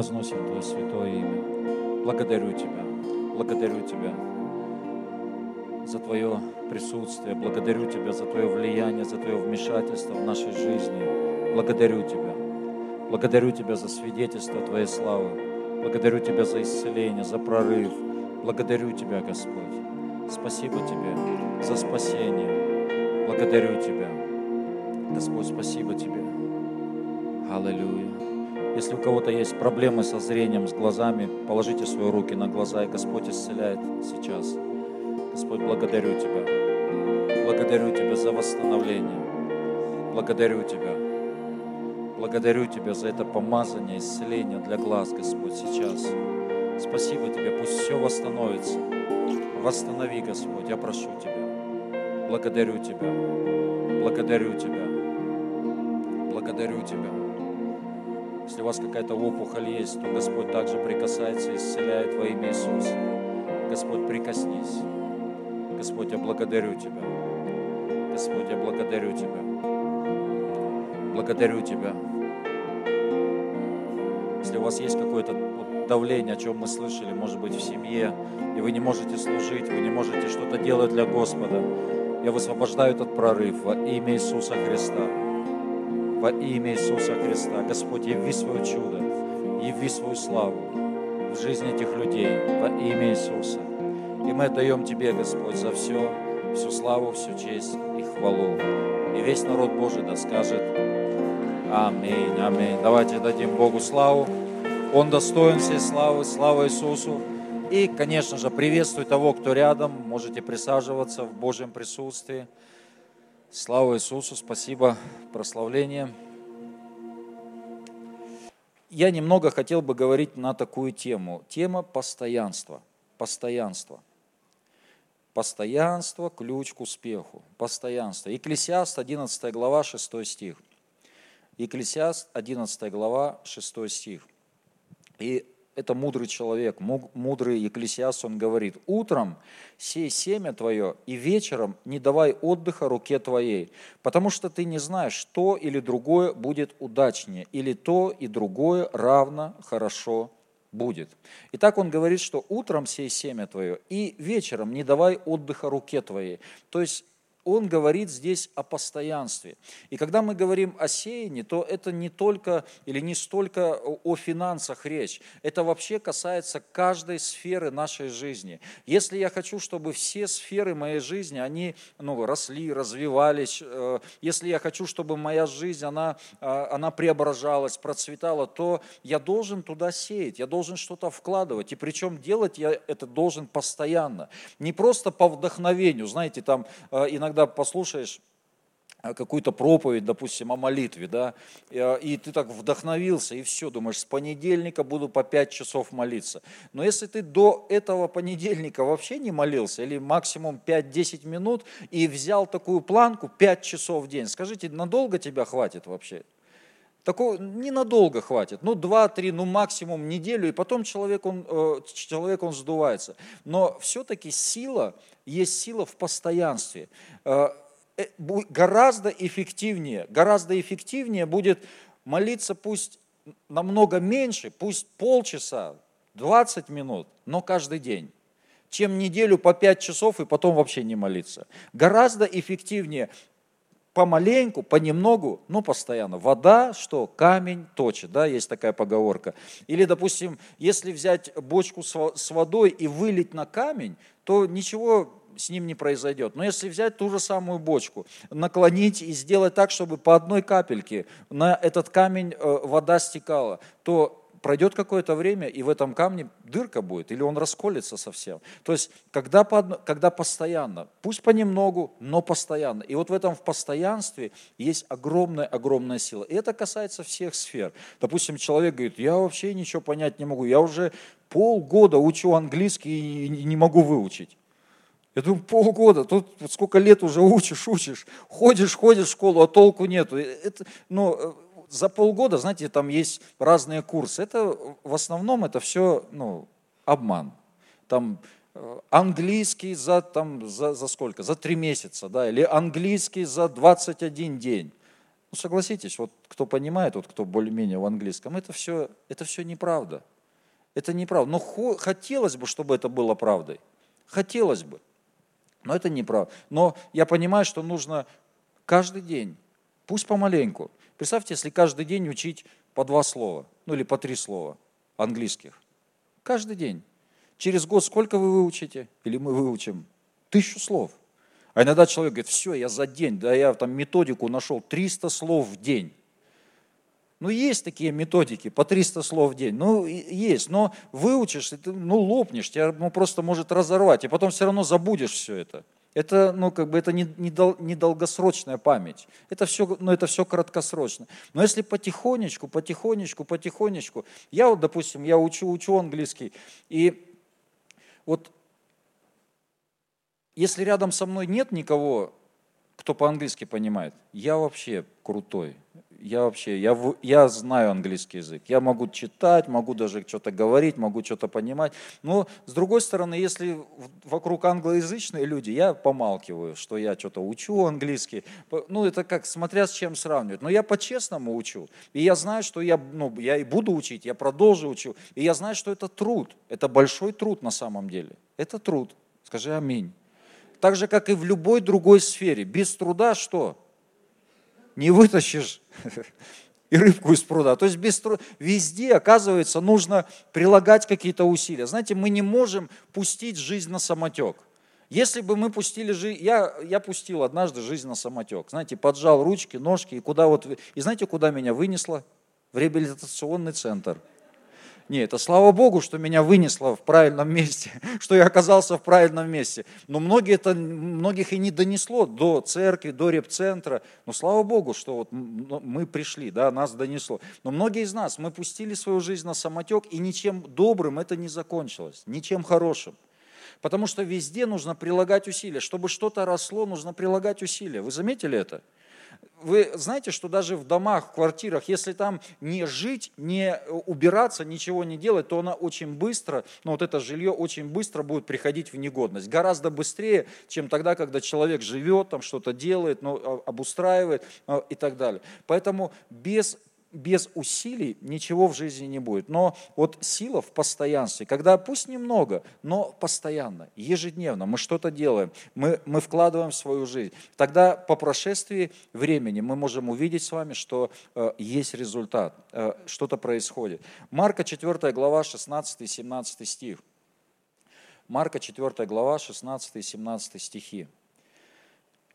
превозносим Твое святое имя. Благодарю Тебя, благодарю Тебя за Твое присутствие, благодарю Тебя за Твое влияние, за Твое вмешательство в нашей жизни. Благодарю Тебя. Благодарю Тебя за свидетельство Твоей славы. Благодарю Тебя за исцеление, за прорыв. Благодарю Тебя, Господь. Спасибо Тебе за спасение. Благодарю Тебя. Господь, спасибо Тебе. Аллилуйя. Если у кого-то есть проблемы со зрением, с глазами, положите свои руки на глаза, и Господь исцеляет сейчас. Господь, благодарю Тебя. Благодарю Тебя за восстановление. Благодарю Тебя. Благодарю Тебя за это помазание, исцеление для глаз, Господь, сейчас. Спасибо Тебе, пусть все восстановится. Восстанови, Господь, я прошу Тебя. Благодарю Тебя. Благодарю Тебя. Благодарю Тебя. Если у вас какая-то опухоль есть, то Господь также прикасается и исцеляет во имя Иисуса. Господь, прикоснись. Господь, я благодарю Тебя. Господь, я благодарю Тебя. Благодарю Тебя. Если у вас есть какое-то давление, о чем мы слышали, может быть, в семье, и вы не можете служить, вы не можете что-то делать для Господа, я высвобождаю этот прорыв во имя Иисуса Христа. Во имя Иисуса Христа. Господь, яви свое чудо, яви свою славу в жизни этих людей во имя Иисуса. И мы отдаем Тебе, Господь, за все, всю славу, всю честь и хвалу. И весь народ Божий да скажет Аминь, аминь. Давайте дадим Богу славу. Он достоин всей славы, слава Иисусу. И, конечно же, приветствую того, кто рядом. Можете присаживаться в Божьем присутствии. Слава Иисусу, спасибо, прославление. Я немного хотел бы говорить на такую тему. Тема постоянства. Постоянство. Постоянство – ключ к успеху. Постоянство. Екклесиаст, 11 глава, 6 стих. Екклесиаст, 11 глава, 6 стих. И это мудрый человек, мудрый Екклесиаст, он говорит, «Утром сей семя твое, и вечером не давай отдыха руке твоей, потому что ты не знаешь, что или другое будет удачнее, или то и другое равно хорошо будет». Итак, он говорит, что утром сей семя твое, и вечером не давай отдыха руке твоей. То есть он говорит здесь о постоянстве. И когда мы говорим о сеянии, то это не только или не столько о финансах речь, это вообще касается каждой сферы нашей жизни. Если я хочу, чтобы все сферы моей жизни, они ну, росли, развивались, э, если я хочу, чтобы моя жизнь, она, э, она преображалась, процветала, то я должен туда сеять, я должен что-то вкладывать. И причем делать я это должен постоянно. Не просто по вдохновению, знаете, там э, иногда послушаешь э, какую-то проповедь, допустим, о молитве, да, э, и ты так вдохновился, и все, думаешь, с понедельника буду по 5 часов молиться. Но если ты до этого понедельника вообще не молился, или максимум 5-10 минут, и взял такую планку 5 часов в день, скажите, надолго тебя хватит вообще? Такого ненадолго хватит, ну два-три, ну максимум неделю, и потом человек он, э, человек он сдувается. Но все-таки сила, есть сила в постоянстве. Э, э, гораздо эффективнее, гораздо эффективнее будет молиться пусть намного меньше, пусть полчаса, 20 минут, но каждый день чем неделю по 5 часов и потом вообще не молиться. Гораздо эффективнее помаленьку, понемногу, ну, постоянно. Вода, что камень точит, да, есть такая поговорка. Или, допустим, если взять бочку с водой и вылить на камень, то ничего с ним не произойдет. Но если взять ту же самую бочку, наклонить и сделать так, чтобы по одной капельке на этот камень э, вода стекала, то пройдет какое-то время, и в этом камне дырка будет, или он расколется совсем. То есть, когда, когда постоянно, пусть понемногу, но постоянно. И вот в этом в постоянстве есть огромная-огромная сила. И это касается всех сфер. Допустим, человек говорит, я вообще ничего понять не могу, я уже полгода учу английский и не могу выучить. Я думаю, полгода, тут сколько лет уже учишь, учишь, ходишь, ходишь в школу, а толку нету. Это, ну, за полгода, знаете, там есть разные курсы. Это в основном это все ну, обман. Там э, английский за, там, за, за сколько? За три месяца, да, или английский за 21 день. Ну, согласитесь, вот кто понимает, вот кто более-менее в английском, это все, это все неправда. Это неправда. Но хотелось бы, чтобы это было правдой. Хотелось бы. Но это неправда. Но я понимаю, что нужно каждый день, пусть помаленьку. Представьте, если каждый день учить по два слова, ну или по три слова английских. Каждый день. Через год сколько вы выучите? Или мы выучим? Тысячу слов. А иногда человек говорит, все, я за день, да я там методику нашел, 300 слов в день. Ну, есть такие методики, по 300 слов в день. Ну, есть, но выучишь, ты, ну, лопнешь, тебя ну, просто может разорвать, и потом все равно забудешь все это. Это, ну, как бы, это не, не, дол, не память. Это все, ну, это все краткосрочно. Но если потихонечку, потихонечку, потихонечку, я вот, допустим, я учу, учу английский, и вот если рядом со мной нет никого, кто по-английски понимает, я вообще крутой. Я вообще, я, я знаю английский язык. Я могу читать, могу даже что-то говорить, могу что-то понимать. Но, с другой стороны, если вокруг англоязычные люди, я помалкиваю, что я что-то учу английский. Ну, это как, смотря с чем сравнивать. Но я по-честному учу. И я знаю, что я, ну, я и буду учить, я продолжу учу. И я знаю, что это труд. Это большой труд на самом деле. Это труд. Скажи аминь. Так же, как и в любой другой сфере. Без труда что? Не вытащишь и рыбку из пруда. То есть без труда. Везде, оказывается, нужно прилагать какие-то усилия. Знаете, мы не можем пустить жизнь на самотек. Если бы мы пустили жизнь, я, я пустил однажды жизнь на самотек. Знаете, поджал ручки, ножки, и куда вот, и знаете, куда меня вынесло? В реабилитационный центр. Нет, это слава Богу, что меня вынесло в правильном месте, что я оказался в правильном месте. Но многие это, многих и не донесло до церкви, до репцентра. Но слава Богу, что вот мы пришли, да, нас донесло. Но многие из нас, мы пустили свою жизнь на самотек, и ничем добрым это не закончилось, ничем хорошим. Потому что везде нужно прилагать усилия. Чтобы что-то росло, нужно прилагать усилия. Вы заметили это? Вы знаете, что даже в домах, в квартирах, если там не жить, не убираться, ничего не делать, то она очень быстро, ну вот это жилье очень быстро будет приходить в негодность. Гораздо быстрее, чем тогда, когда человек живет, там что-то делает, ну, а, обустраивает а, и так далее. Поэтому без без усилий ничего в жизни не будет. Но вот сила в постоянстве, когда пусть немного, но постоянно, ежедневно мы что-то делаем, мы, мы вкладываем в свою жизнь, тогда по прошествии времени мы можем увидеть с вами, что э, есть результат, э, что-то происходит. Марка 4 глава 16-17 стих. Марка 4 глава 16-17 стихи.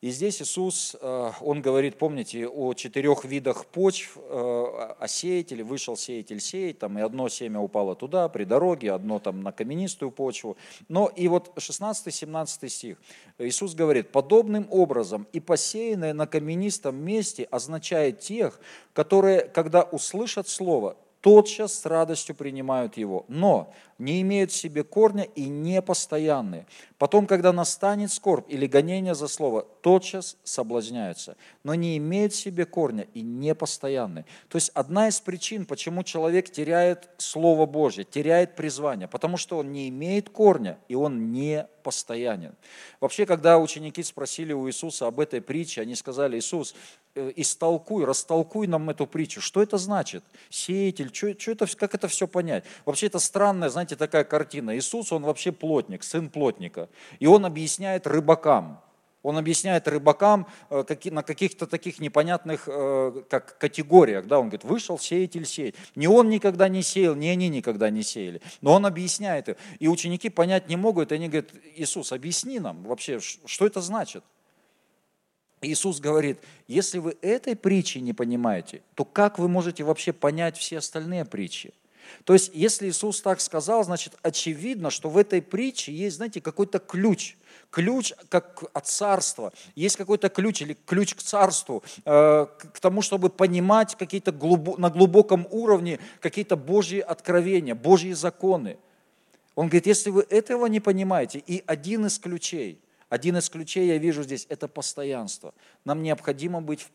И здесь Иисус, э, Он говорит, помните, о четырех видах почв, э, о сеятеле, вышел сеятель сеять, там и одно семя упало туда, при дороге, одно там на каменистую почву. Но и вот 16-17 стих, Иисус говорит, подобным образом и посеянное на каменистом месте означает тех, которые, когда услышат слово, тотчас с радостью принимают его, но не имеют в себе корня и не постоянные. Потом, когда настанет скорбь или гонение за слово, тотчас соблазняются, но не имеют в себе корня и не постоянные. То есть одна из причин, почему человек теряет Слово Божье, теряет призвание, потому что он не имеет корня и он не постоянен. Вообще, когда ученики спросили у Иисуса об этой притче, они сказали, Иисус, э, истолкуй, растолкуй нам эту притчу. Что это значит? Сеятель, что, что это, как это все понять? Вообще это странная, знаете, такая картина. Иисус, он вообще плотник, сын плотника. И он объясняет рыбакам, он объясняет рыбакам э, на каких-то таких непонятных э, как категориях. Да? Он говорит, вышел сеятель сеять. Ни он никогда не сеял, ни они никогда не сеяли. Но он объясняет их. И ученики понять не могут. И они говорят, Иисус, объясни нам вообще, что это значит. Иисус говорит, если вы этой притчи не понимаете, то как вы можете вообще понять все остальные притчи? То есть, если Иисус так сказал, значит, очевидно, что в этой притче есть, знаете, какой-то ключ. Ключ как от царства. Есть какой-то ключ или ключ к царству, э, к тому, чтобы понимать какие-то на глубоком уровне какие-то Божьи откровения, Божьи законы. Он говорит, если вы этого не понимаете, и один из ключей – один из ключей я вижу здесь – это постоянство. Нам необходимо быть в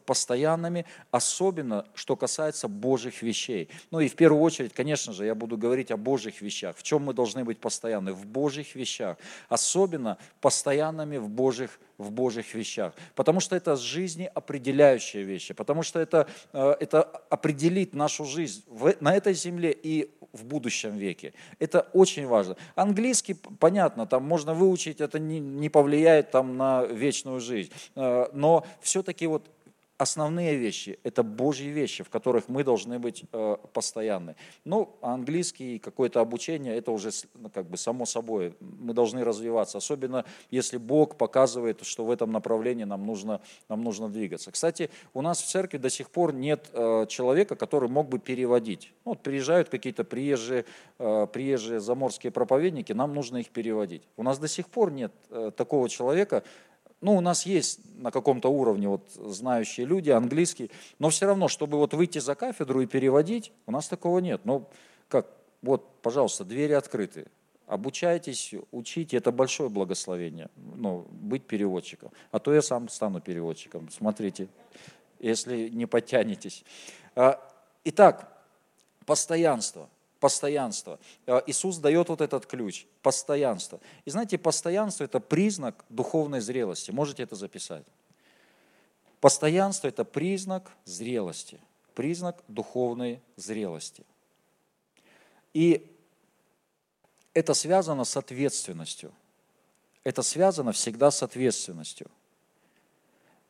постоянными, особенно что касается Божьих вещей. Ну и в первую очередь, конечно же, я буду говорить о Божьих вещах. В чем мы должны быть постоянны? В Божьих вещах. Особенно постоянными в Божьих в Божьих вещах, потому что это жизни определяющие вещи, потому что это, э, это определит нашу жизнь на этой земле и в будущем веке. Это очень важно. Английский, понятно, там можно выучить, это не, не повлияет там, на вечную жизнь. Э, но все-таки вот основные вещи – это Божьи вещи, в которых мы должны быть э, постоянны. Ну, английский, какое-то обучение – это уже ну, как бы само собой. Мы должны развиваться, особенно если Бог показывает, что в этом направлении нам нужно, нам нужно двигаться. Кстати, у нас в церкви до сих пор нет э, человека, который мог бы переводить. Ну, вот приезжают какие-то приезжие, э, приезжие заморские проповедники, нам нужно их переводить. У нас до сих пор нет э, такого человека, ну, у нас есть на каком-то уровне вот знающие люди английский, но все равно, чтобы вот выйти за кафедру и переводить, у нас такого нет. Ну, как, вот, пожалуйста, двери открыты. Обучайтесь, учите, это большое благословение, ну, быть переводчиком. А то я сам стану переводчиком, смотрите, если не подтянетесь. А, итак, постоянство – Постоянство. Э, Иисус дает вот этот ключ. Постоянство. И знаете, постоянство – это признак духовной зрелости. Можете это записать. Постоянство – это признак зрелости, признак духовной зрелости. И это связано с ответственностью. Это связано всегда с ответственностью.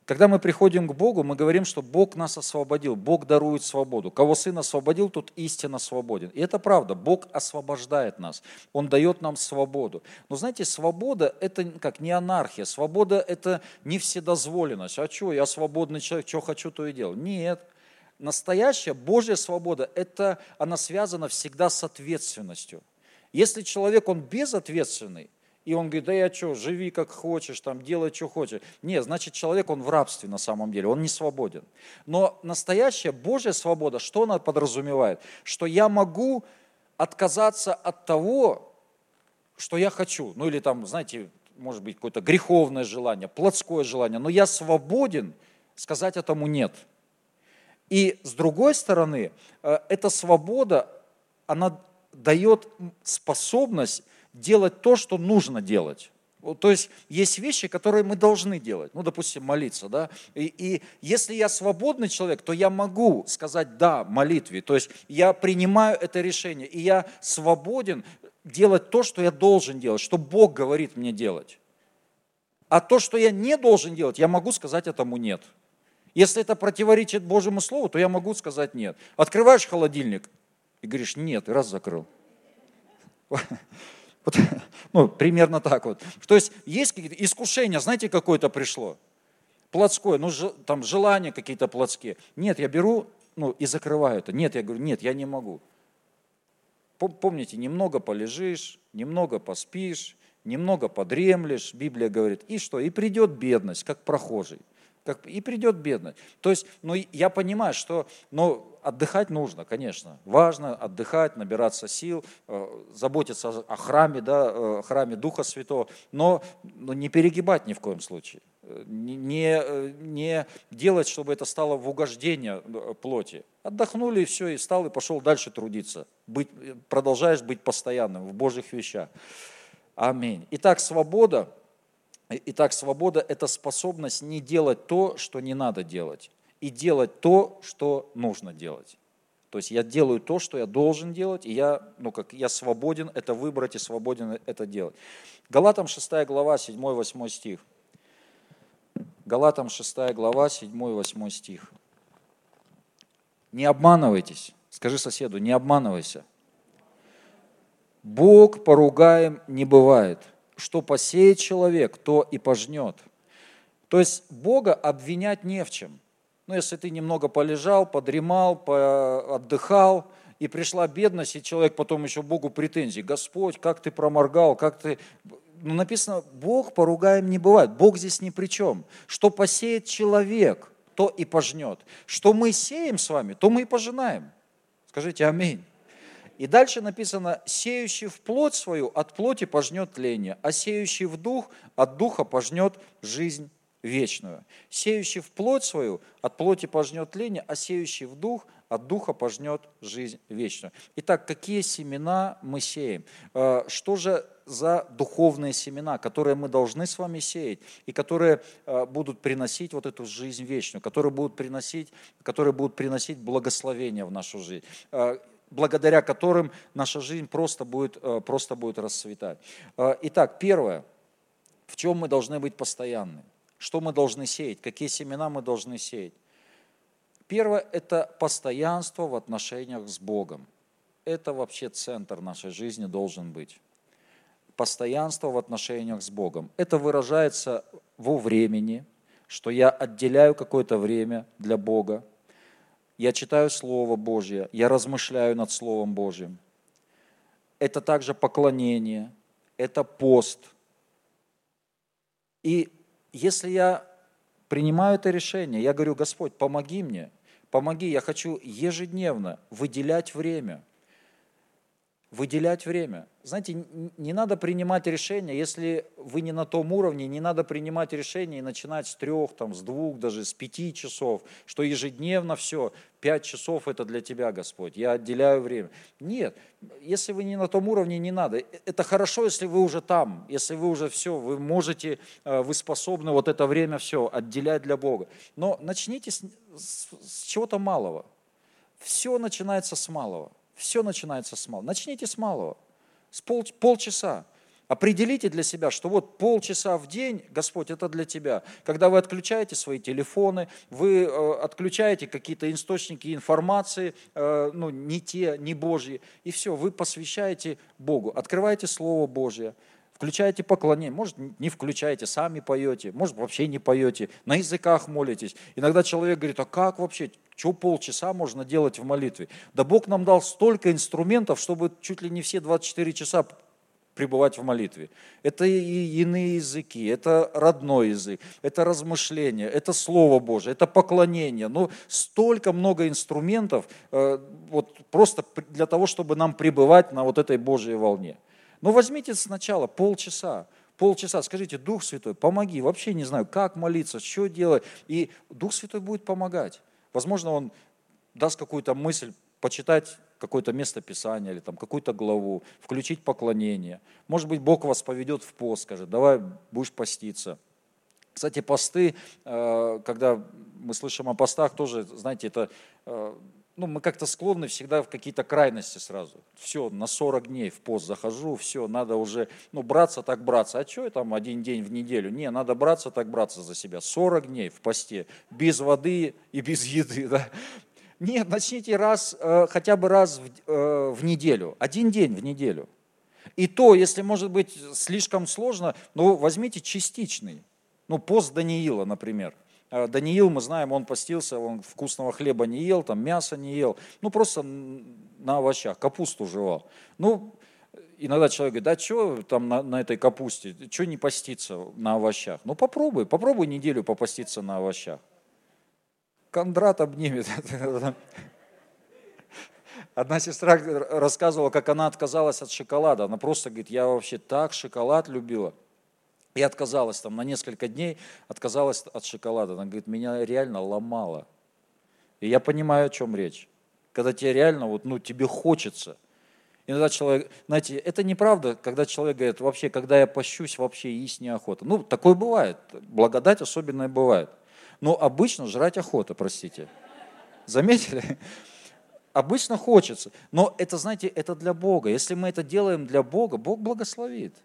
Когда мы приходим к Богу, мы говорим, что Бог нас освободил, Бог дарует свободу. Кого Сын освободил, тот истинно свободен. И это правда, Бог освобождает нас, Он дает нам свободу. Но знаете, свобода – это как не анархия, свобода – это не вседозволенность. А что, я свободный человек, что хочу, то и делаю. Нет, настоящая Божья свобода, это, она связана всегда с ответственностью. Если человек, он безответственный, и он говорит, да я что, живи как хочешь, там, делай, что хочешь. Нет, значит, человек, он в рабстве на самом деле, он не свободен. Но настоящая Божья свобода, что она подразумевает? Что я могу отказаться от того, что я хочу. Ну или там, знаете, может быть, какое-то греховное желание, плотское желание, но я свободен сказать этому «нет». И с другой стороны, э, эта свобода, она дает способность делать то, что нужно делать. То есть есть вещи, которые мы должны делать. Ну, допустим, молиться, да. И, и если я свободный человек, то я могу сказать «да» молитве. То есть я принимаю это решение, и я свободен делать то, что я должен делать, что Бог говорит мне делать. А то, что я не должен делать, я могу сказать этому «нет». Если это противоречит Божьему Слову, то я могу сказать «нет». Открываешь холодильник и говоришь «нет», и раз закрыл. Вот, ну, примерно так вот. То есть есть какие-то искушения, знаете, какое-то пришло? Плотское, ну, там желания какие-то плотские. Нет, я беру, ну, и закрываю это. Нет, я говорю, нет, я не могу. Помните, немного полежишь, немного поспишь, немного подремлешь, Библия говорит, и что? И придет бедность, как прохожий. Как, и придет бедность. То есть, ну, я понимаю, что ну, отдыхать нужно, конечно. Важно отдыхать, набираться сил, э, заботиться о храме, да, э, храме Духа Святого, но, но не перегибать ни в коем случае. Не, не, не делать, чтобы это стало в угождение э, плоти. Отдохнули и все, и встал, и пошел дальше трудиться. Быть, продолжаешь быть постоянным в Божьих вещах. Аминь. Итак, свобода Итак, свобода – это способность не делать то, что не надо делать, и делать то, что нужно делать. То есть я делаю то, что я должен делать, и я, ну как, я свободен это выбрать и свободен это делать. Галатам 6 глава, 7-8 стих. Галатам 6 глава, 7-8 стих. Не обманывайтесь. Скажи соседу, не обманывайся. Бог поругаем не бывает – что посеет человек, то и пожнет. То есть Бога обвинять не в чем. Ну, если ты немного полежал, подремал, отдыхал, и пришла бедность, и человек потом еще Богу претензии. Господь, как ты проморгал, как ты... Ну, написано, Бог поругаем не бывает. Бог здесь ни при чем. Что посеет человек, то и пожнет. Что мы сеем с вами, то мы и пожинаем. Скажите аминь. И дальше написано, сеющий в плоть свою от плоти пожнет тление, а сеющий в дух от духа пожнет жизнь вечную. Сеющий в плоть свою от плоти пожнет тление, а сеющий в дух от Духа пожнет жизнь вечную. Итак, какие семена мы сеем? Э, что же за духовные семена, которые мы должны с вами сеять, и которые э, будут приносить вот эту жизнь вечную, которые будут приносить, которые будут приносить благословение в нашу жизнь э, благодаря которым наша жизнь просто будет, просто будет расцветать. Итак, первое, в чем мы должны быть постоянны, что мы должны сеять, какие семена мы должны сеять. Первое – это постоянство в отношениях с Богом. Это вообще центр нашей жизни должен быть. Постоянство в отношениях с Богом. Это выражается во времени, что я отделяю какое-то время для Бога. Я читаю Слово Божье, я размышляю над Словом Божьим. Это также поклонение, это пост. И если я принимаю это решение, я говорю, Господь, помоги мне, Помоги, я хочу ежедневно выделять время. Выделять время. Знаете, не надо принимать решения, если вы не на том уровне, не надо принимать решения и начинать с трех, там, с двух, даже с пяти часов, что ежедневно все, пять часов это для тебя, Господь, я отделяю время. Нет, если вы не на том уровне, не надо. Это хорошо, если вы уже там, если вы уже все, вы можете, э, вы способны вот это время все отделять для Бога. Но начните с, с, с чего-то малого. Все начинается с малого. Все начинается с малого. Начните с малого с пол, полчаса. Определите для себя, что вот полчаса в день, Господь, это для тебя. Когда вы отключаете свои телефоны, вы э, отключаете какие-то источники информации, э, ну, не те, не Божьи, и все, вы посвящаете Богу. Открываете Слово Божье, включаете поклонение, может, не включаете, сами поете, может, вообще не поете, на языках молитесь. Иногда человек говорит, а как вообще, что полчаса можно делать в молитве? Да Бог нам дал столько инструментов, чтобы чуть ли не все 24 часа пребывать в молитве. Это и иные языки, это родной язык, это размышление, это Слово Божие, это поклонение. Ну, столько много инструментов э, вот просто для того, чтобы нам пребывать на вот этой Божьей волне. Но ну, возьмите сначала полчаса, полчаса, скажите, Дух Святой, помоги, вообще не знаю, как молиться, что делать, и Дух Святой будет помогать. Возможно, он даст какую-то мысль почитать какое-то место Писания или там какую-то главу, включить поклонение. Может быть, Бог вас поведет в пост, скажет, давай будешь поститься. Кстати, посты, э, когда мы слышим о постах, тоже, знаете, это э, ну, мы как-то склонны всегда в какие-то крайности сразу. Все, на 40 дней в пост захожу, все, надо уже, ну, браться так браться. А что я там один день в неделю? Не, надо браться так браться за себя. 40 дней в посте, без воды и без еды, да. Нет, начните раз, э, хотя бы раз в, э, в неделю, один день в неделю. И то, если может быть слишком сложно, ну, возьмите частичный. Ну, пост Даниила, например – Даниил, мы знаем, он постился, он вкусного хлеба не ел, там мясо не ел, ну просто на овощах, капусту жевал. Ну, иногда человек говорит, да что там на, на этой капусте, что не поститься на овощах? Ну попробуй, попробуй неделю попаститься на овощах. Кондрат обнимет. Одна сестра рассказывала, как она отказалась от шоколада. Она просто говорит, я вообще так шоколад любила. И отказалась там на несколько дней, отказалась от шоколада. Она говорит, меня реально ломало. И я понимаю, о чем речь. Когда тебе реально, вот, ну, тебе хочется. Иногда человек, знаете, это неправда, когда человек говорит, вообще, когда я пощусь, вообще есть неохота. Ну, такое бывает. Благодать особенная бывает. Но обычно жрать охота, простите. Заметили? Обычно хочется. Но это, знаете, это для Бога. Если мы это делаем для Бога, Бог благословит.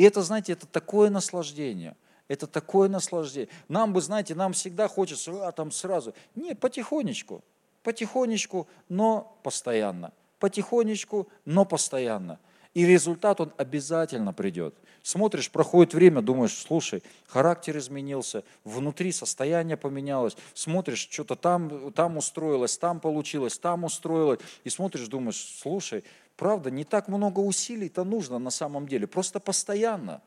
И это, знаете, это такое наслаждение. Это такое наслаждение. Нам бы, знаете, нам всегда хочется, а там сразу. Не, потихонечку, потихонечку, но постоянно. Потихонечку, но постоянно. И результат, он обязательно придет. Смотришь, проходит время, думаешь, слушай, характер изменился, внутри состояние поменялось, смотришь, что-то там, там устроилось, там получилось, там устроилось, и смотришь, думаешь, слушай, Правда, не так много усилий-то нужно на самом деле, просто постоянно.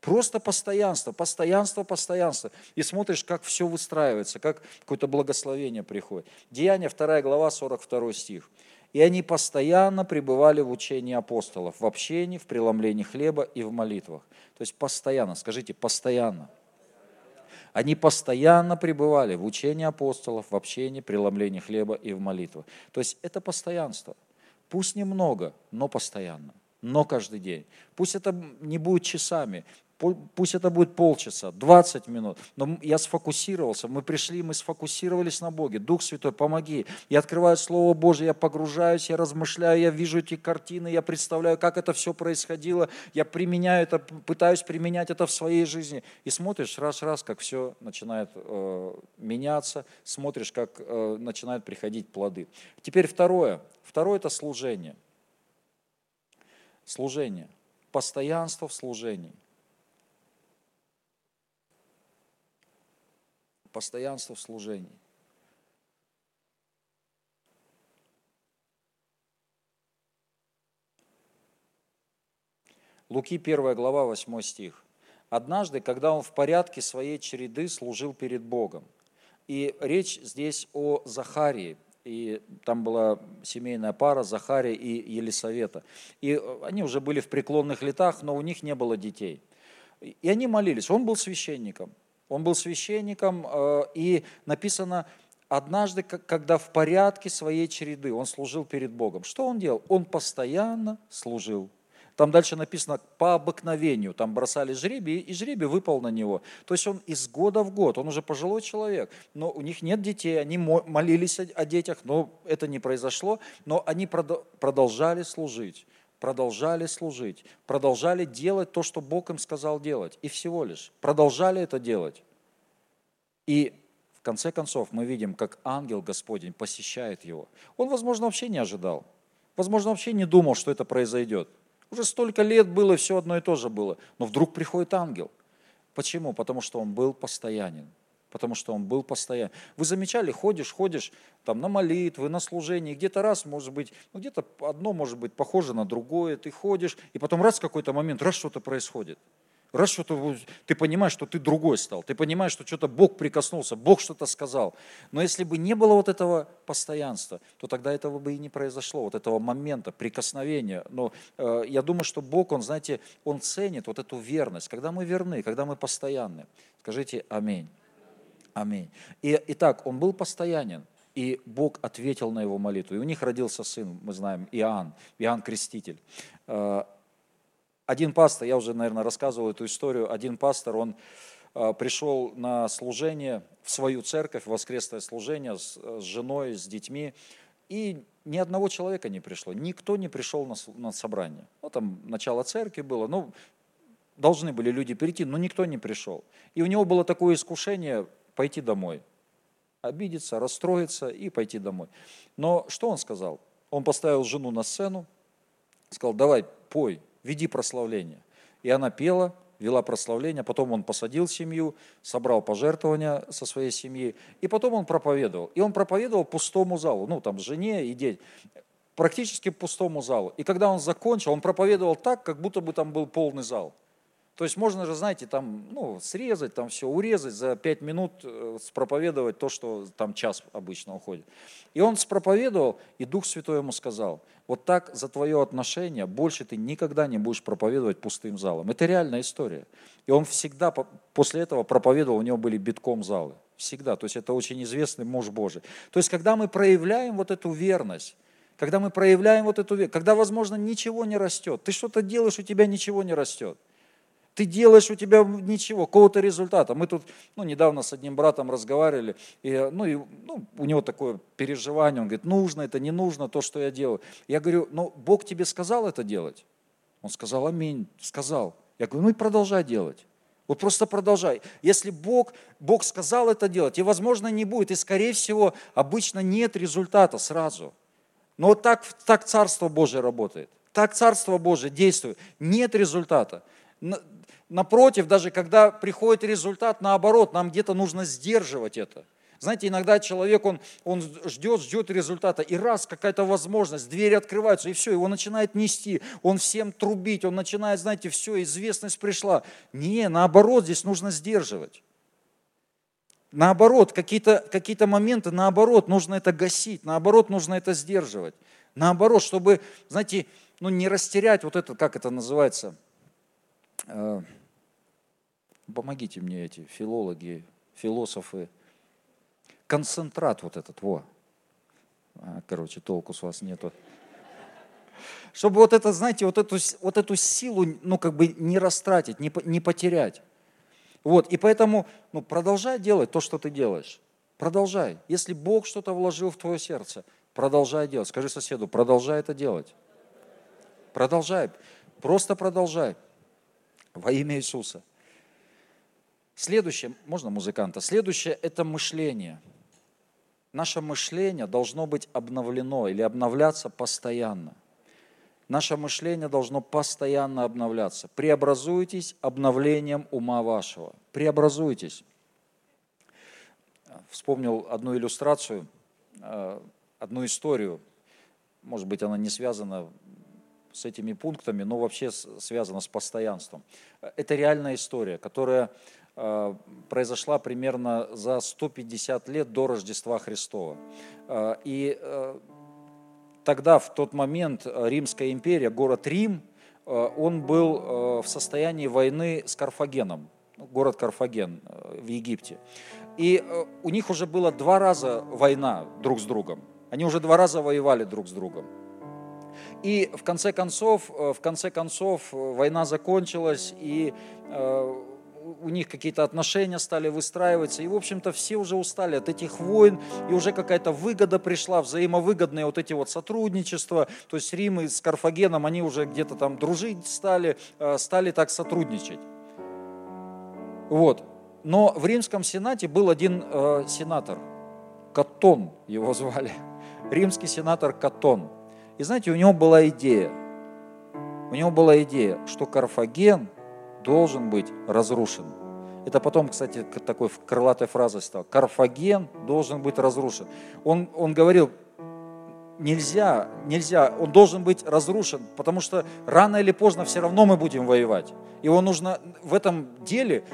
Просто постоянство, постоянство, постоянство. И смотришь, как все выстраивается, как какое-то благословение приходит. Деяние 2 глава, 42 стих. И они постоянно пребывали в учении апостолов, в общении, в преломлении хлеба и в молитвах. То есть постоянно, скажите, постоянно. Они постоянно пребывали в учении апостолов, в общении, преломлении хлеба и в молитвах. То есть это постоянство. Пусть немного, но постоянно но каждый день. Пусть это не будет часами, Пусть это будет полчаса, 20 минут, но я сфокусировался, мы пришли, мы сфокусировались на Боге. Дух Святой, помоги. Я открываю Слово Божье, я погружаюсь, я размышляю, я вижу эти картины, я представляю, как это все происходило, я применяю это, пытаюсь применять это в своей жизни. И смотришь раз-раз, как все начинает э, меняться, смотришь, как э, начинают приходить плоды. Теперь второе. Второе – это служение. Служение. Постоянство в служении. Постоянство в служении. Луки 1 глава 8 стих. Однажды, когда он в порядке своей череды служил перед Богом. И речь здесь о Захарии, и там была семейная пара Захария и Елисавета. И они уже были в преклонных летах, но у них не было детей. И они молились. Он был священником. Он был священником, э, и написано, однажды, когда в порядке своей череды он служил перед Богом. Что он делал? Он постоянно служил. Там дальше написано по обыкновению, там бросали жребий, и жребий выпал на него. То есть он из года в год, он уже пожилой человек, но у них нет детей, они молились о детях, но это не произошло, но они продолжали служить продолжали служить, продолжали делать то, что Бог им сказал делать. И всего лишь продолжали это делать. И в конце концов мы видим, как ангел Господень посещает его. Он, возможно, вообще не ожидал. Возможно, вообще не думал, что это произойдет. Уже столько лет было, все одно и то же было. Но вдруг приходит ангел. Почему? Потому что он был постоянен потому что он был постоянно. Вы замечали, ходишь, ходишь там на молитвы, на служение, где-то раз, может быть, ну где-то одно может быть похоже на другое, ты ходишь, и потом раз в какой-то момент, раз что-то происходит. Раз что-то, ты понимаешь, что ты другой стал, ты понимаешь, что что-то Бог прикоснулся, Бог что-то сказал. Но если бы не было вот этого постоянства, то тогда этого бы и не произошло, вот этого момента, прикосновения. Но э, я думаю, что Бог, Он, знаете, Он ценит вот эту верность, когда мы верны, когда мы постоянны. Скажите аминь. Аминь. И, итак, он был постоянен, и Бог ответил на его молитву. И у них родился сын, мы знаем, Иоанн, Иоанн Креститель. Э, один пастор, я уже, наверное, рассказывал эту историю, один пастор, он э, пришел на служение в свою церковь, воскресное служение с, женой, с детьми, и ни одного человека не пришло, никто не пришел на, на собрание. Ну, там начало церкви было, ну, должны были люди прийти, но никто не пришел. И у него было такое искушение пойти домой. Обидеться, расстроиться и пойти домой. Но что он сказал? Он поставил жену на сцену, сказал, давай, пой, веди прославление. И она пела, вела прославление, потом он посадил семью, собрал пожертвования со своей семьи, и потом он проповедовал. И он проповедовал пустому залу, ну там жене и детям, практически пустому залу. И когда он закончил, он проповедовал так, как будто бы там был полный зал. То есть можно же, знаете, там, ну, срезать, там все, урезать, за пять минут э, спроповедовать то, что там час обычно уходит. И он спроповедовал, и Дух Святой ему сказал, вот так за твое отношение больше ты никогда не будешь проповедовать пустым залом. Это реальная история. И он всегда после этого проповедовал, у него были битком залы. Всегда. То есть это очень известный муж Божий. То есть когда мы проявляем вот эту верность, когда мы проявляем вот эту верность, когда, возможно, ничего не растет, ты что-то делаешь, у тебя ничего не растет – ты делаешь, у тебя ничего, какого-то результата. Мы тут ну, недавно с одним братом разговаривали, и, ну, и, ну, у него такое переживание, он говорит, нужно это, не нужно то, что я делаю. Я говорю, ну, Бог тебе сказал это делать? Он сказал, аминь, сказал. Я говорю, ну и продолжай делать. Вот просто продолжай. Если Бог, Бог сказал это делать, и, возможно, не будет, и, скорее всего, обычно нет результата сразу. Но вот так, так Царство Божие работает. Так Царство Божие действует. Нет результата. Напротив, даже когда приходит результат, наоборот, нам где-то нужно сдерживать это. Знаете, иногда человек, он, он ждет, ждет результата, и раз какая-то возможность, двери открываются, и все, его начинает нести, он всем трубить, он начинает, знаете, все, известность пришла. Не, наоборот, здесь нужно сдерживать. Наоборот, какие-то какие моменты, наоборот, нужно это гасить, наоборот, нужно это сдерживать. Наоборот, чтобы, знаете, ну не растерять вот это, как это называется, э, Помогите мне эти филологи, философы. Концентрат вот этот, во. А, короче, толку с вас нету. Чтобы вот это, знаете, вот эту, вот эту силу, ну, как бы не растратить, не, не потерять. Вот, и поэтому, ну, продолжай делать то, что ты делаешь. Продолжай. Если Бог что-то вложил в твое сердце, продолжай делать. Скажи соседу, продолжай это делать. Продолжай. Просто продолжай. Во имя Иисуса. Следующее, можно музыканта? Следующее – это мышление. Наше мышление должно быть обновлено или обновляться постоянно. Наше мышление должно постоянно обновляться. Преобразуйтесь обновлением ума вашего. Преобразуйтесь. Вспомнил одну иллюстрацию, э, одну историю. Может быть, она не связана с этими пунктами, но вообще связана с постоянством. Это реальная история, которая э, произошла примерно за 150 лет до Рождества Христова. Э, и тогда, в тот момент, э, Римская империя, город Рим, э, он был э, в состоянии войны с Карфагеном, ну, город Карфаген в Египте. И у них уже было два раза война друг с другом. Они уже два раза воевали друг с другом. И в конце концов, в конце концов война закончилась, и у них какие-то отношения стали выстраиваться, и, в общем-то, все уже устали от этих войн, и уже какая-то выгода пришла, взаимовыгодные вот эти вот сотрудничества, то есть Рим и с Карфагеном, они уже где-то там дружить стали, э, стали так сотрудничать. Вот. Но в Римском Сенате был один э, сенатор, Катон его звали, римский сенатор Катон. И знаете, у него была идея, у него была идея, что Карфаген – должен быть разрушен. Это потом, кстати, такой крылатой фразой стал. Карфаген должен быть разрушен. Он, он говорил, нельзя, нельзя, он должен быть разрушен, потому что рано или поздно все равно мы будем воевать. Его нужно в этом деле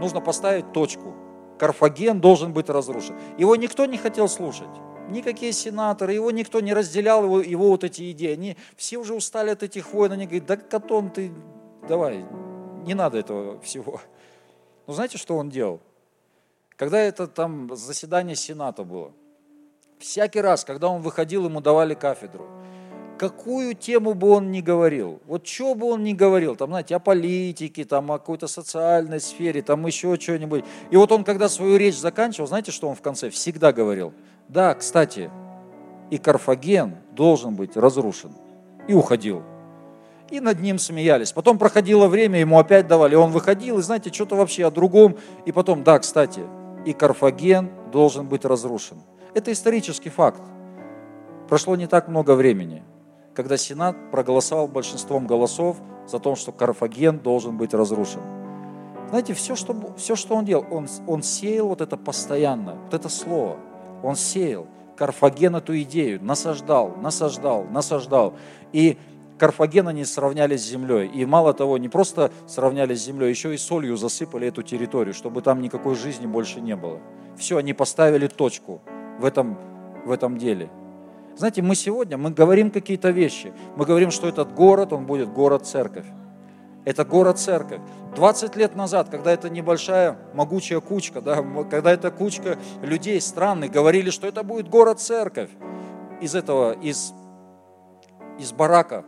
нужно поставить точку. Карфаген должен быть разрушен. Его никто не хотел слушать. Никакие сенаторы, его никто не разделял, его, его вот эти идеи. Они все уже устали от этих войн. Они говорят, да Катон, ты давай, не надо этого всего. Но знаете, что он делал? Когда это там заседание Сената было, всякий раз, когда он выходил, ему давали кафедру. Какую тему бы он ни говорил, вот что бы он ни говорил, там, знаете, о политике, там, о какой-то социальной сфере, там еще что-нибудь. И вот он, когда свою речь заканчивал, знаете, что он в конце всегда говорил? Да, кстати, и Карфаген должен быть разрушен. И уходил и над ним смеялись. Потом проходило время, ему опять давали, он выходил, и знаете, что-то вообще о другом. И потом, да, кстати, и Карфаген должен быть разрушен. Это исторический факт. Прошло не так много времени, когда Сенат проголосовал большинством голосов за то, что Карфаген должен быть разрушен. Знаете, все, что, все, что он делал, он, он сеял вот это постоянно, вот это слово. Он сеял. Карфаген эту идею насаждал, насаждал, насаждал. И Карфаген они сравняли с землей. И мало того, не просто сравняли с землей, еще и солью засыпали эту территорию, чтобы там никакой жизни больше не было. Все, они поставили точку в этом, в этом деле. Знаете, мы сегодня, мы говорим какие-то вещи. Мы говорим, что этот город, он будет город-церковь. Это город-церковь. 20 лет назад, когда эта небольшая могучая кучка, да, когда эта кучка людей странных говорили, что это будет город-церковь, из этого, из, из барака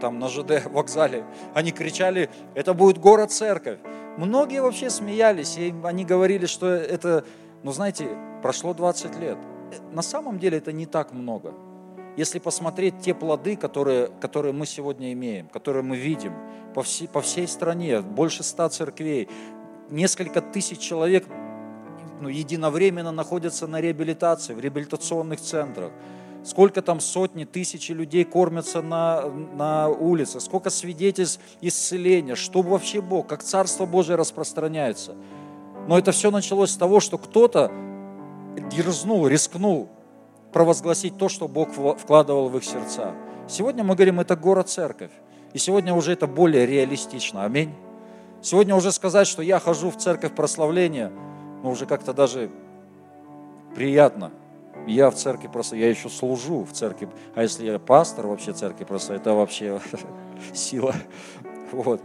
там на ЖД вокзале, они кричали, это будет город-церковь. Многие вообще смеялись, и они говорили, что это, ну знаете, прошло 20 лет. На самом деле это не так много. Если посмотреть те плоды, которые, которые мы сегодня имеем, которые мы видим по всей, по всей стране, больше ста церквей, несколько тысяч человек ну, единовременно находятся на реабилитации, в реабилитационных центрах – сколько там сотни, тысячи людей кормятся на, на улице, сколько свидетельств исцеления, что вообще Бог, как Царство Божие распространяется. Но это все началось с того, что кто-то дерзнул, рискнул провозгласить то, что Бог вкладывал в их сердца. Сегодня мы говорим, это город-церковь. И сегодня уже это более реалистично. Аминь. Сегодня уже сказать, что я хожу в церковь прославления, ну уже как-то даже приятно. Я в церкви просто, я еще служу в церкви. А если я пастор вообще церкви просто, это вообще сила. Вот.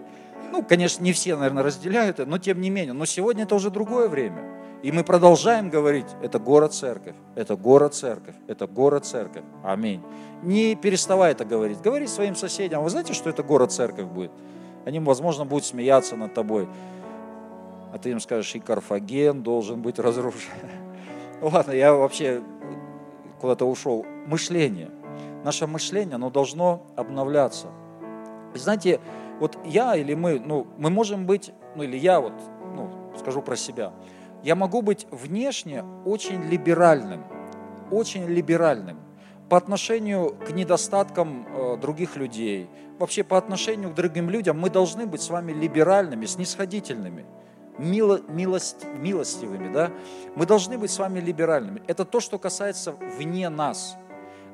Ну, конечно, не все, наверное, разделяют это, но тем не менее. Но сегодня это уже другое время. И мы продолжаем говорить, это город-церковь, это город-церковь, это город-церковь. Аминь. Не переставай это говорить. Говори своим соседям, вы знаете, что это город-церковь будет? Они, возможно, будут смеяться над тобой. А ты им скажешь, и Карфаген должен быть разрушен. Ладно, я вообще куда-то ушел. Мышление. Наше мышление, оно должно обновляться. знаете, вот я или мы, ну, мы можем быть, ну, или я вот, ну, скажу про себя, я могу быть внешне очень либеральным, очень либеральным по отношению к недостаткам э, других людей, вообще по отношению к другим людям, мы должны быть с вами либеральными, снисходительными, мило, милость, милостивыми, да? Мы должны быть с вами либеральными. Это то, что касается вне нас.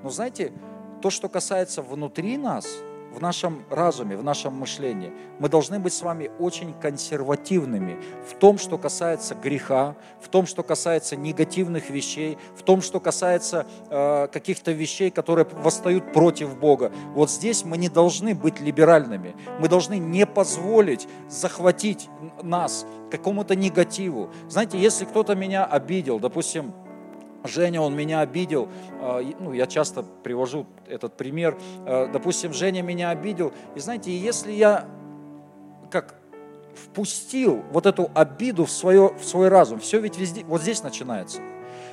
Но знаете, то, что касается внутри нас – в нашем разуме, в нашем мышлении. Мы должны быть с вами очень консервативными в том, что касается греха, в том, что касается негативных вещей, в том, что касается э, каких-то вещей, которые восстают против Бога. Вот здесь мы не должны быть либеральными. Мы должны не позволить захватить нас какому-то негативу. Знаете, если кто-то меня обидел, допустим, Женя, он меня обидел, а, ну, я часто привожу этот пример, а, допустим, Женя меня обидел, и знаете, если я как впустил вот эту обиду в, свое, в свой разум, все ведь везде, вот здесь начинается –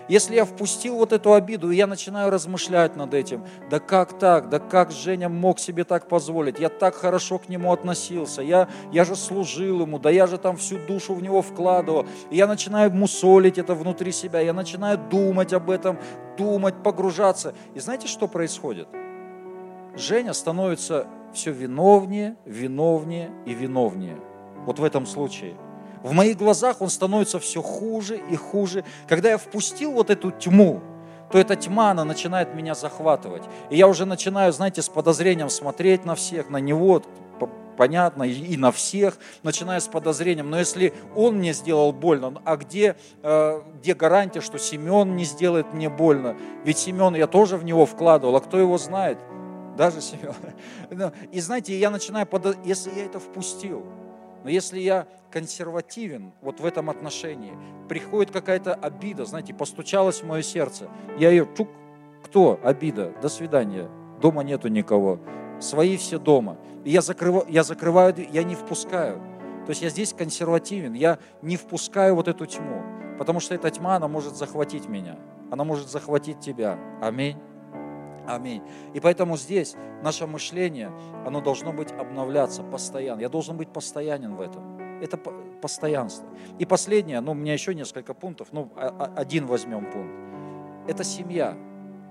если я впустил вот эту обиду, и я начинаю размышлять над этим, да как так, да как Женя мог себе так позволить, я так хорошо к нему относился, я, я же служил ему, да я же там всю душу в него вкладывал, и я начинаю мусолить это внутри себя, я начинаю думать об этом, думать, погружаться. И знаете, что происходит? Женя становится все виновнее, виновнее и виновнее. Вот в этом случае – в моих глазах он становится все хуже и хуже. Когда я впустил вот эту тьму, то эта тьма, она начинает меня захватывать. И я уже начинаю, знаете, с подозрением смотреть на всех, на него, понятно, и на всех, начиная с подозрением. Но если он мне сделал больно, а где, э, где гарантия, что Семен не сделает мне больно? Ведь Семен, я тоже в него вкладывал, а кто его знает? Даже Семен. И знаете, я начинаю, если я это впустил, но если я консервативен вот в этом отношении, приходит какая-то обида, знаете, постучалась в мое сердце, я ее чук, кто? Обида, до свидания, дома нету никого, свои все дома. И я закрываю, я закрываю, я не впускаю. То есть я здесь консервативен, я не впускаю вот эту тьму, потому что эта тьма, она может захватить меня, она может захватить тебя. Аминь. Аминь. И поэтому здесь наше мышление, оно должно быть обновляться постоянно. Я должен быть постоянен в этом. Это постоянство. И последнее, ну, у меня еще несколько пунктов, ну, один возьмем пункт. Это семья.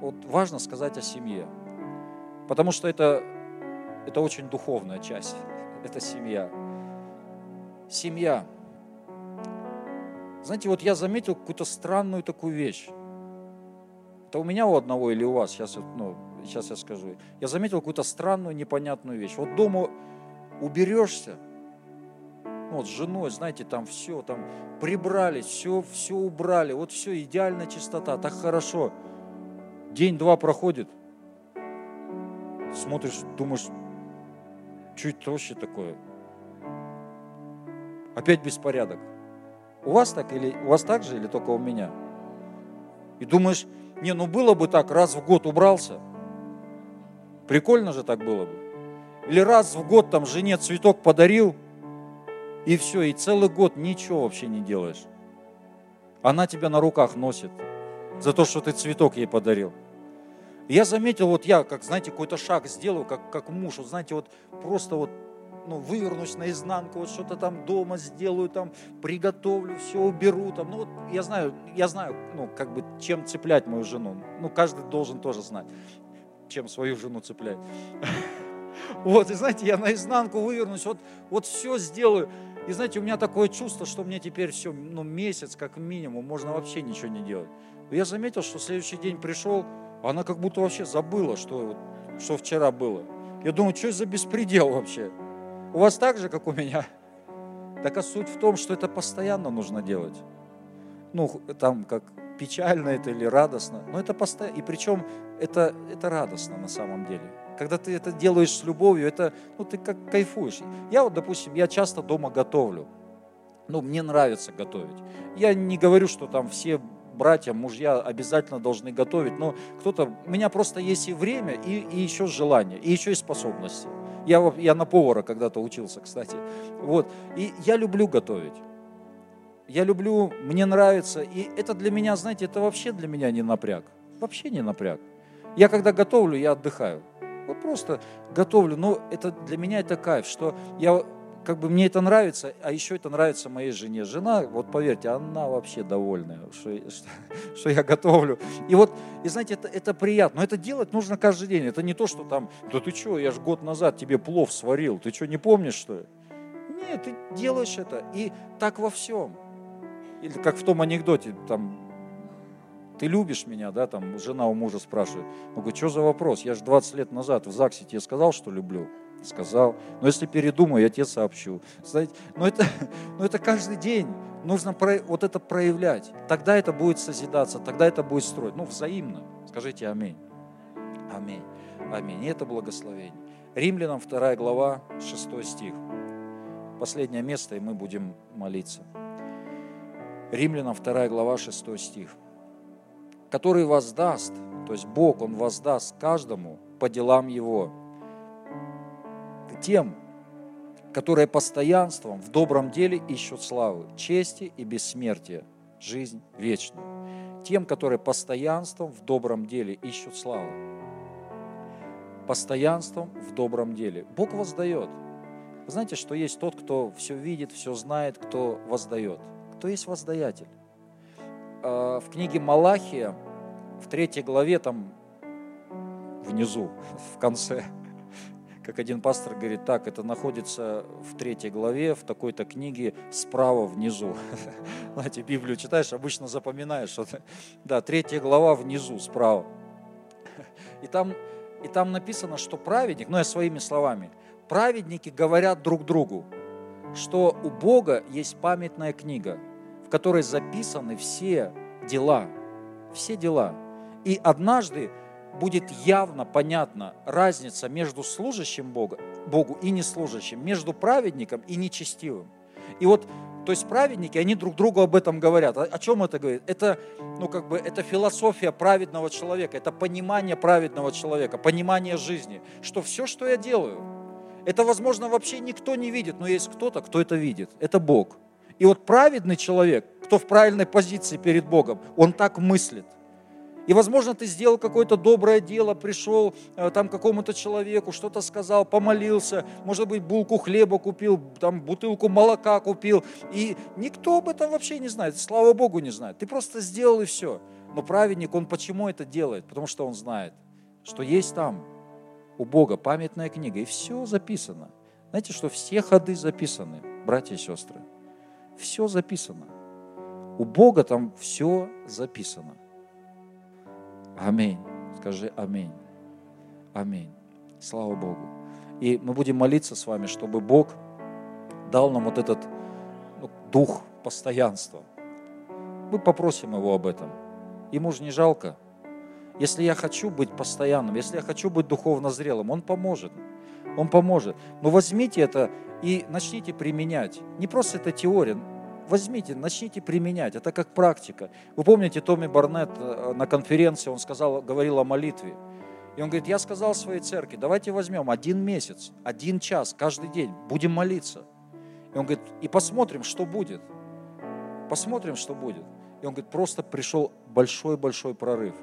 Вот важно сказать о семье. Потому что это, это очень духовная часть. Это семья. Семья. Знаете, вот я заметил какую-то странную такую вещь. Это у меня у одного или у вас, сейчас, ну, сейчас я скажу. Я заметил какую-то странную, непонятную вещь. Вот дома уберешься, ну, вот с женой, знаете, там все, там прибрались, все, все убрали, вот все, идеальная чистота, так хорошо. День-два проходит, смотришь, думаешь, что это вообще такое? Опять беспорядок. У вас так или у вас так же или только у меня? И думаешь, не, ну было бы так, раз в год убрался. Прикольно же так было бы. Или раз в год там жене цветок подарил, и все, и целый год ничего вообще не делаешь. Она тебя на руках носит за то, что ты цветок ей подарил. Я заметил, вот я, как, знаете, какой-то шаг сделаю, как, как муж, вот, знаете, вот просто вот ну, вывернусь наизнанку, вот что-то там дома сделаю, там приготовлю, все уберу, там, ну, вот я знаю, я знаю, ну, как бы, чем цеплять мою жену. Ну, каждый должен тоже знать, чем свою жену цеплять. Вот, и знаете, я наизнанку вывернусь, вот, вот все сделаю. И знаете, у меня такое чувство, что мне теперь все, ну, месяц как минимум, можно вообще ничего не делать. Я заметил, что следующий день пришел, она как будто вообще забыла, что, что вчера было. Я думаю, что это за беспредел вообще? У вас так же, как у меня? Так а суть в том, что это постоянно нужно делать. ну, там как печально это или радостно, но это постоянно, и причем это, это радостно на самом деле. Когда ты это делаешь с любовью, это, ну, ты как кайфуешь. Я вот, допустим, я часто дома готовлю. Ну, мне нравится готовить. Я не говорю, что там все братья, мужья обязательно должны готовить, но кто-то, у меня просто есть и время, и, и еще желание, и еще и способности. Я, я на повара когда-то учился, кстати. Вот. И я люблю готовить. Я люблю, мне нравится. И это для меня, знаете, это вообще для меня не напряг. Вообще не напряг. Я когда готовлю, я отдыхаю. Вот просто готовлю. Но это для меня это кайф, что я как бы мне это нравится, а еще это нравится моей жене. Жена, вот поверьте, она вообще довольная, что, что, что я готовлю. И вот, и знаете, это, это приятно. Но это делать нужно каждый день. Это не то, что там, да ты что, я же год назад тебе плов сварил, ты что, не помнишь, что ли? Нет, ты делаешь это. И так во всем. Или как в том анекдоте, там, ты любишь меня, да, там, жена у мужа спрашивает. Он говорит, что за вопрос? Я же 20 лет назад в ЗАГСе тебе сказал, что люблю сказал. Но если передумаю, я тебе сообщу. Знаете, но это, но это каждый день нужно про, вот это проявлять. Тогда это будет созидаться, тогда это будет строить. Ну, взаимно. Скажите аминь. Аминь. Аминь. И это благословение. Римлянам 2 глава, 6 стих. Последнее место, и мы будем молиться. Римлянам 2 глава, 6 стих. Который воздаст, то есть Бог, Он воздаст каждому по делам Его тем, которые постоянством в добром деле ищут славы, чести и бессмертия, жизнь вечную. Тем, которые постоянством в добром деле ищут славы. Постоянством в добром деле. Бог воздает. Вы знаете, что есть тот, кто все видит, все знает, кто воздает. Кто есть воздаятель? А, в книге Малахия, в третьей главе, там внизу, в конце, как один пастор говорит, так, это находится в третьей главе, в такой-то книге, справа внизу. Знаете, Библию читаешь, обычно запоминаешь, что да, третья глава внизу, справа. И там, и там написано, что праведник, ну я своими словами, праведники говорят друг другу, что у Бога есть памятная книга, в которой записаны все дела, все дела. И однажды будет явно понятна разница между служащим Бога, Богу и неслужащим, между праведником и нечестивым. И вот, то есть праведники, они друг другу об этом говорят. О, о чем это говорит? Это, ну, как бы, это философия праведного человека, это понимание праведного человека, понимание жизни, что все, что я делаю, это, возможно, вообще никто не видит, но есть кто-то, кто это видит. Это Бог. И вот праведный человек, кто в правильной позиции перед Богом, он так мыслит. И, возможно, ты сделал какое-то доброе дело, пришел э, там какому-то человеку, что-то сказал, помолился, может быть, булку хлеба купил, там бутылку молока купил. И никто об этом вообще не знает, слава Богу, не знает. Ты просто сделал и все. Но праведник, он почему это делает? Потому что он знает, что есть там у Бога памятная книга, и все записано. Знаете, что все ходы записаны, братья и сестры. Все записано. У Бога там все записано. Аминь. Скажи аминь. Аминь. Слава Богу. И мы будем молиться с вами, чтобы Бог дал нам вот этот ну, дух постоянства. Мы попросим Его об этом. Ему же не жалко. Если я хочу быть постоянным, если я хочу быть духовно зрелым, Он поможет. Он поможет. Но возьмите это и начните применять. Не просто это теория, возьмите, начните применять. Это как практика. Вы помните, Томми Барнетт э, на конференции, он сказал, говорил о молитве. И он говорит, я сказал своей церкви, давайте возьмем один месяц, один час, каждый день, будем молиться. И он говорит, и посмотрим, что будет. Посмотрим, что будет. И он говорит, просто пришел большой-большой прорыв.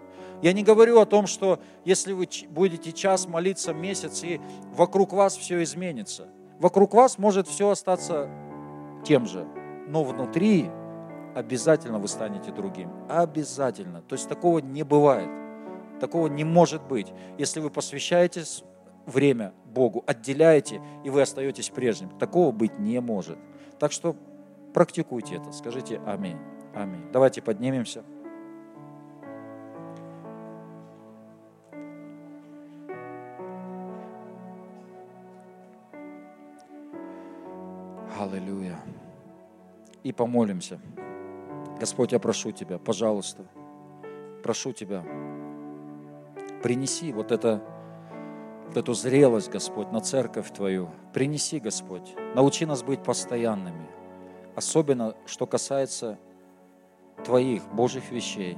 Я не говорю о том, что если вы будете час молиться месяц, и вокруг вас все изменится. Вокруг вас может все остаться тем же но внутри обязательно вы станете другим. Обязательно. То есть такого не бывает. Такого не может быть. Если вы посвящаете время Богу, отделяете, и вы остаетесь прежним. Такого быть не может. Так что практикуйте это. Скажите аминь. Аминь. Давайте поднимемся. Аллилуйя и помолимся. Господь, я прошу Тебя, пожалуйста, прошу Тебя, принеси вот это, вот эту зрелость, Господь, на церковь Твою. Принеси, Господь. Научи нас быть постоянными. Особенно, что касается Твоих Божьих вещей.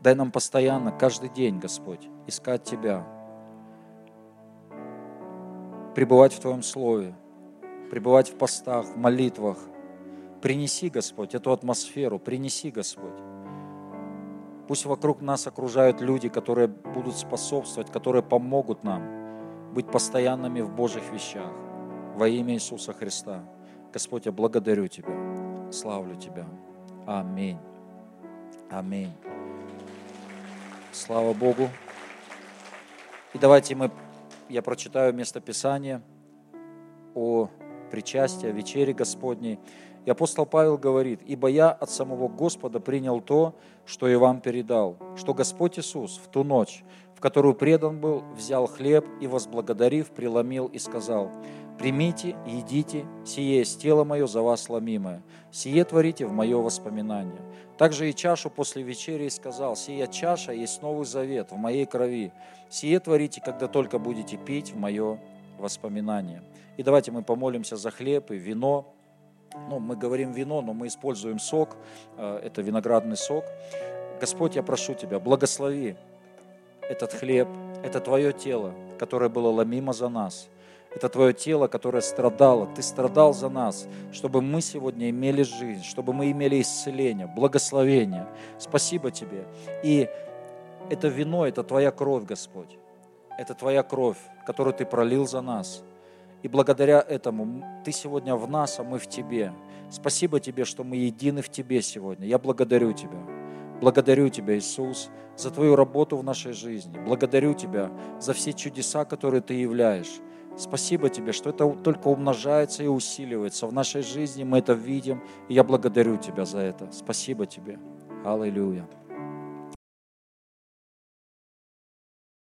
Дай нам постоянно, каждый день, Господь, искать Тебя, пребывать в Твоем Слове, пребывать в постах, в молитвах. Принеси, Господь, эту атмосферу, принеси, Господь. Пусть вокруг нас окружают люди, которые будут способствовать, которые помогут нам быть постоянными в Божьих вещах. Во имя Иисуса Христа. Господь, я благодарю Тебя, славлю Тебя. Аминь. Аминь. Слава Богу. И давайте мы, я прочитаю место Писания о причастии, о вечере Господней. И апостол Павел говорит, «Ибо я от самого Господа принял то, что и вам передал, что Господь Иисус в ту ночь, в которую предан был, взял хлеб и, возблагодарив, преломил и сказал, «Примите, едите, сие есть тело мое за вас ломимое, сие творите в мое воспоминание». Также и чашу после вечери и сказал, «Сия чаша есть новый завет в моей крови, сие творите, когда только будете пить в мое воспоминание». И давайте мы помолимся за хлеб и вино, ну, мы говорим вино, но мы используем сок, э, это виноградный сок. Господь, я прошу Тебя, благослови этот хлеб, это Твое тело, которое было ломимо за нас. Это Твое тело, которое страдало. Ты страдал за нас, чтобы мы сегодня имели жизнь, чтобы мы имели исцеление, благословение. Спасибо Тебе. И это вино, это Твоя кровь, Господь. Это Твоя кровь, которую Ты пролил за нас – и благодаря этому Ты сегодня в нас, а мы в Тебе. Спасибо Тебе, что мы едины в Тебе сегодня. Я благодарю Тебя. Благодарю Тебя, Иисус, за Твою работу в нашей жизни. Благодарю Тебя за все чудеса, которые Ты являешь. Спасибо Тебе, что это только умножается и усиливается в нашей жизни. Мы это видим, и я благодарю Тебя за это. Спасибо Тебе. Аллилуйя.